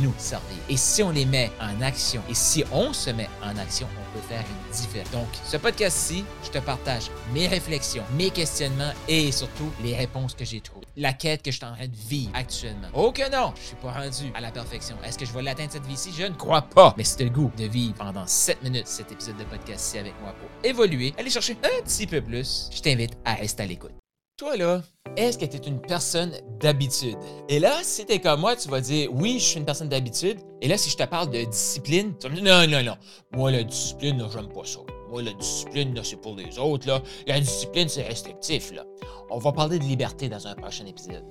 nous servir. Et si on les met en action, et si on se met en action, on peut faire une différence. Donc, ce podcast-ci, je te partage mes réflexions, mes questionnements et surtout les réponses que j'ai trouvées. La quête que je suis en train de vivre actuellement. Oh que non, je suis pas rendu à la perfection. Est-ce que je vais l'atteindre cette vie-ci? Je ne crois pas. Mais c'est le goût de vivre pendant 7 minutes cet épisode de podcast-ci avec moi pour évoluer, aller chercher un petit peu plus. Je t'invite à rester à l'écoute. Toi là, est-ce que tu es une personne d'habitude? Et là, si tu es comme moi, tu vas dire oui, je suis une personne d'habitude. Et là, si je te parle de discipline, tu vas me dire non, non, non. Moi, la discipline, j'aime pas ça. Moi, la discipline, c'est pour les autres. Là. La discipline, c'est restrictif. Là. On va parler de liberté dans un prochain épisode.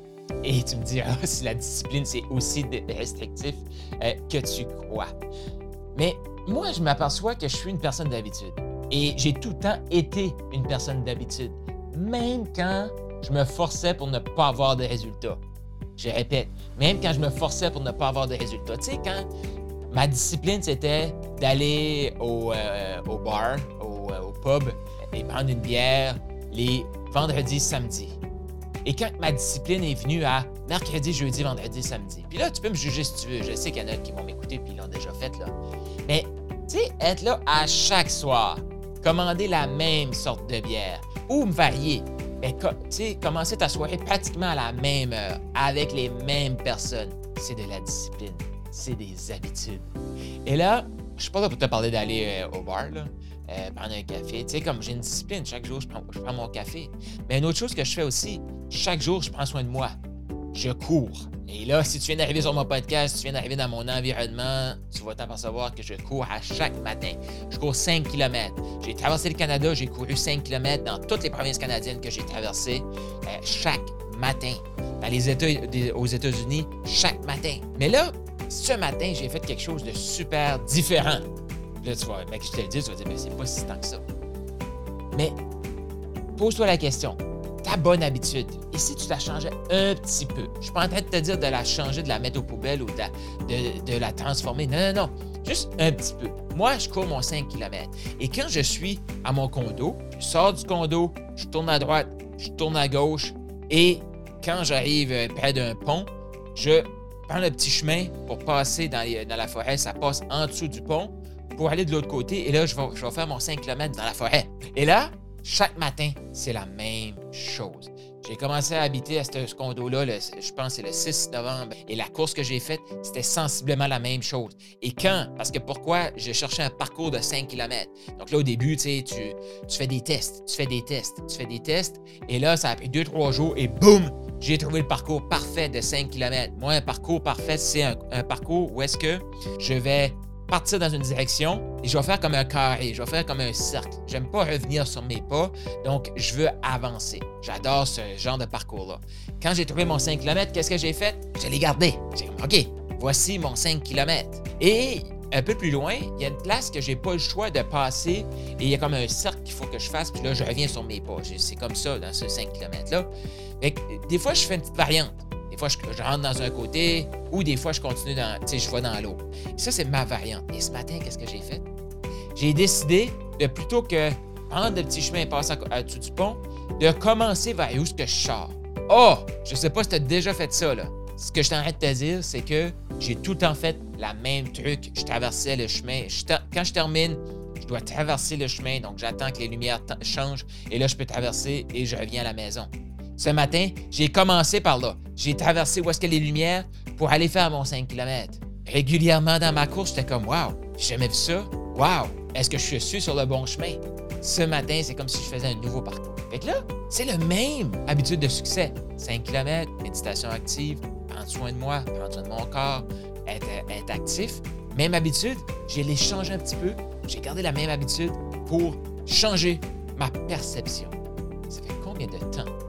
Et tu me diras si la discipline, c'est aussi restrictif euh, que tu crois. Mais moi, je m'aperçois que je suis une personne d'habitude. Et j'ai tout le temps été une personne d'habitude même quand je me forçais pour ne pas avoir de résultats. Je répète, même quand je me forçais pour ne pas avoir de résultats. Tu sais, quand ma discipline, c'était d'aller au, euh, bar, euh, au, pub et prendre une bière les vendredis, samedis. Et quand ma discipline est venue à mercredi, jeudi, vendredi, samedi. Puis là, tu peux me juger si tu veux. Je sais qu'il y en a qui vont m'écouter puis ils l'ont déjà fait, là. Mais, tu sais, être là à chaque soir, commander la même sorte de bière, ou me varier. Mais sais, commencer ta soirée pratiquement à la même heure, avec les mêmes personnes, c'est de la discipline, c'est des habitudes. Et là, je suis pas là pour te parler d'aller euh, au bar, euh, prendre un café. Tu sais, comme j'ai une discipline, chaque jour, je prends mon café. Mais une autre chose que je fais aussi, chaque jour, je prends soin de moi. Je cours. Et là, si tu viens d'arriver sur mon podcast, tu viens d'arriver dans mon environnement, tu vas t'apercevoir que je cours à chaque matin. Je cours 5 km. J'ai traversé le Canada, j'ai couru 5 km dans toutes les provinces canadiennes que j'ai traversées euh, chaque matin. Dans les États, aux États-Unis, chaque matin. Mais là, ce matin, j'ai fait quelque chose de super différent. Là, tu vois, mec, je te le dis, tu vas dire, mais c'est pas si tant que ça. Mais pose-toi la question ta bonne habitude. Et si tu la changeais un petit peu, je suis pas en train de te dire de la changer, de la mettre aux poubelles ou de, de, la transformer. Non, non, non. Juste un petit peu. Moi, je cours mon 5 km. Et quand je suis à mon condo, je sors du condo, je tourne à droite, je tourne à gauche. Et quand j'arrive euh, près d'un pont, je prends le petit chemin pour passer dans, dans, la forêt. Ça passe en dessous du pont pour aller de l'autre côté. Et là, je vais, je vais faire mon 5 km dans la forêt. Et là, chaque matin, c'est la même chose. J'ai commencé à habiter à ce condo-là, je pense c'est le 6 novembre, et la course que j'ai faite, c'était sensiblement la même chose. Et quand? Parce que pourquoi? J'ai cherché un parcours de 5 km. Donc là, au début, tu tu, fais des tests, tu fais des tests, tu fais des tests, et là, ça a pris 2-3 jours, et boum! J'ai trouvé le parcours parfait de 5 km. Moi, un parcours parfait, c'est un parcours où est-ce que je vais partir dans une direction et je vais faire comme un carré, je vais faire comme un cercle. J'aime pas revenir sur mes pas, donc je veux avancer. J'adore ce genre de parcours-là. Quand j'ai trouvé mon 5 km, qu'est-ce que j'ai fait? Je l'ai gardé. J'ai dit, OK, voici mon 5 km. Et un peu plus loin, il y a une place que j'ai pas le choix de passer et il y a comme un cercle qu'il faut que je fasse, puis là, je reviens sur mes pas. C'est comme ça dans ce 5 km-là. Des fois, je fais une petite variante fois, je, rentre dans un côté ou des fois, je continue dans, tu sais, je vais dans l'autre. Ça, c'est ma variante. Et ce matin, qu'est-ce que j'ai fait? J'ai décidé de plutôt que prendre le petit chemin et passer à, dessus du pont, de commencer vers où est-ce que je sors. Oh! Je sais pas si tu as déjà fait ça, là. Ce que je t'arrête de te dire, c'est que j'ai tout le temps fait la même truc. Je traversais le chemin. quand je termine, je dois traverser le chemin, donc j'attends que les lumières changent et là, je peux traverser et je reviens à la maison. Ce matin, j'ai commencé par là. J'ai traversé où est-ce que les lumières pour aller faire mon 5 km. Régulièrement dans ma course, j'étais comme Wow, j'ai jamais vu ça. Wow, est-ce que je suis sur le bon chemin? Ce matin, c'est comme si je faisais un nouveau parcours. Fait que là, c'est le même habitude de succès. 5 km, méditation active, prendre soin de moi, prendre soin de mon corps, être, être actif. Même habitude, j'ai les changé un petit peu. J'ai gardé la même habitude pour changer ma perception. Ça fait combien de temps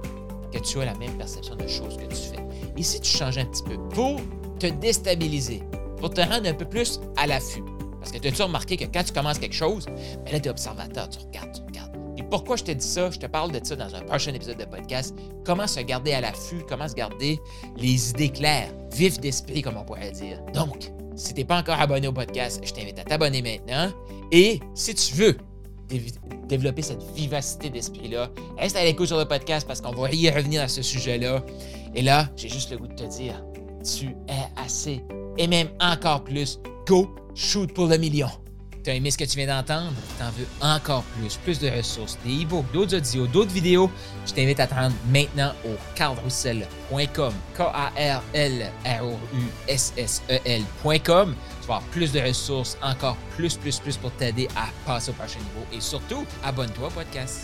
tu as la même perception de choses que tu fais. Et si tu changes un petit peu pour te déstabiliser, pour te rendre un peu plus à l'affût. Parce que tu as-tu remarqué que quand tu commences quelque chose, ben là, tu es observateur, tu regardes, tu regardes. Et pourquoi je te dis ça? Je te parle de ça dans un prochain épisode de podcast. Comment se garder à l'affût, comment se garder les idées claires, vif d'esprit, comme on pourrait dire. Donc, si tu n'es pas encore abonné au podcast, je t'invite à t'abonner maintenant. Et si tu veux développer cette vivacité d'esprit-là, reste à l'écoute sur le podcast parce qu'on va y revenir à ce sujet-là. Et là, j'ai juste le goût de te dire, tu es assez et même encore plus. Go, shoot pour le million. T'as aimé ce que tu viens d'entendre? T'en veux encore plus, plus de ressources, des e-books, d'autres audios, d'autres vidéos? Je t'invite à te rendre maintenant au carrousel.com, K-A-R-L-R-O-U-S-S-E-L.com. Tu vas avoir plus de ressources, encore plus, plus, plus pour t'aider à passer au prochain niveau. Et surtout, abonne-toi au podcast.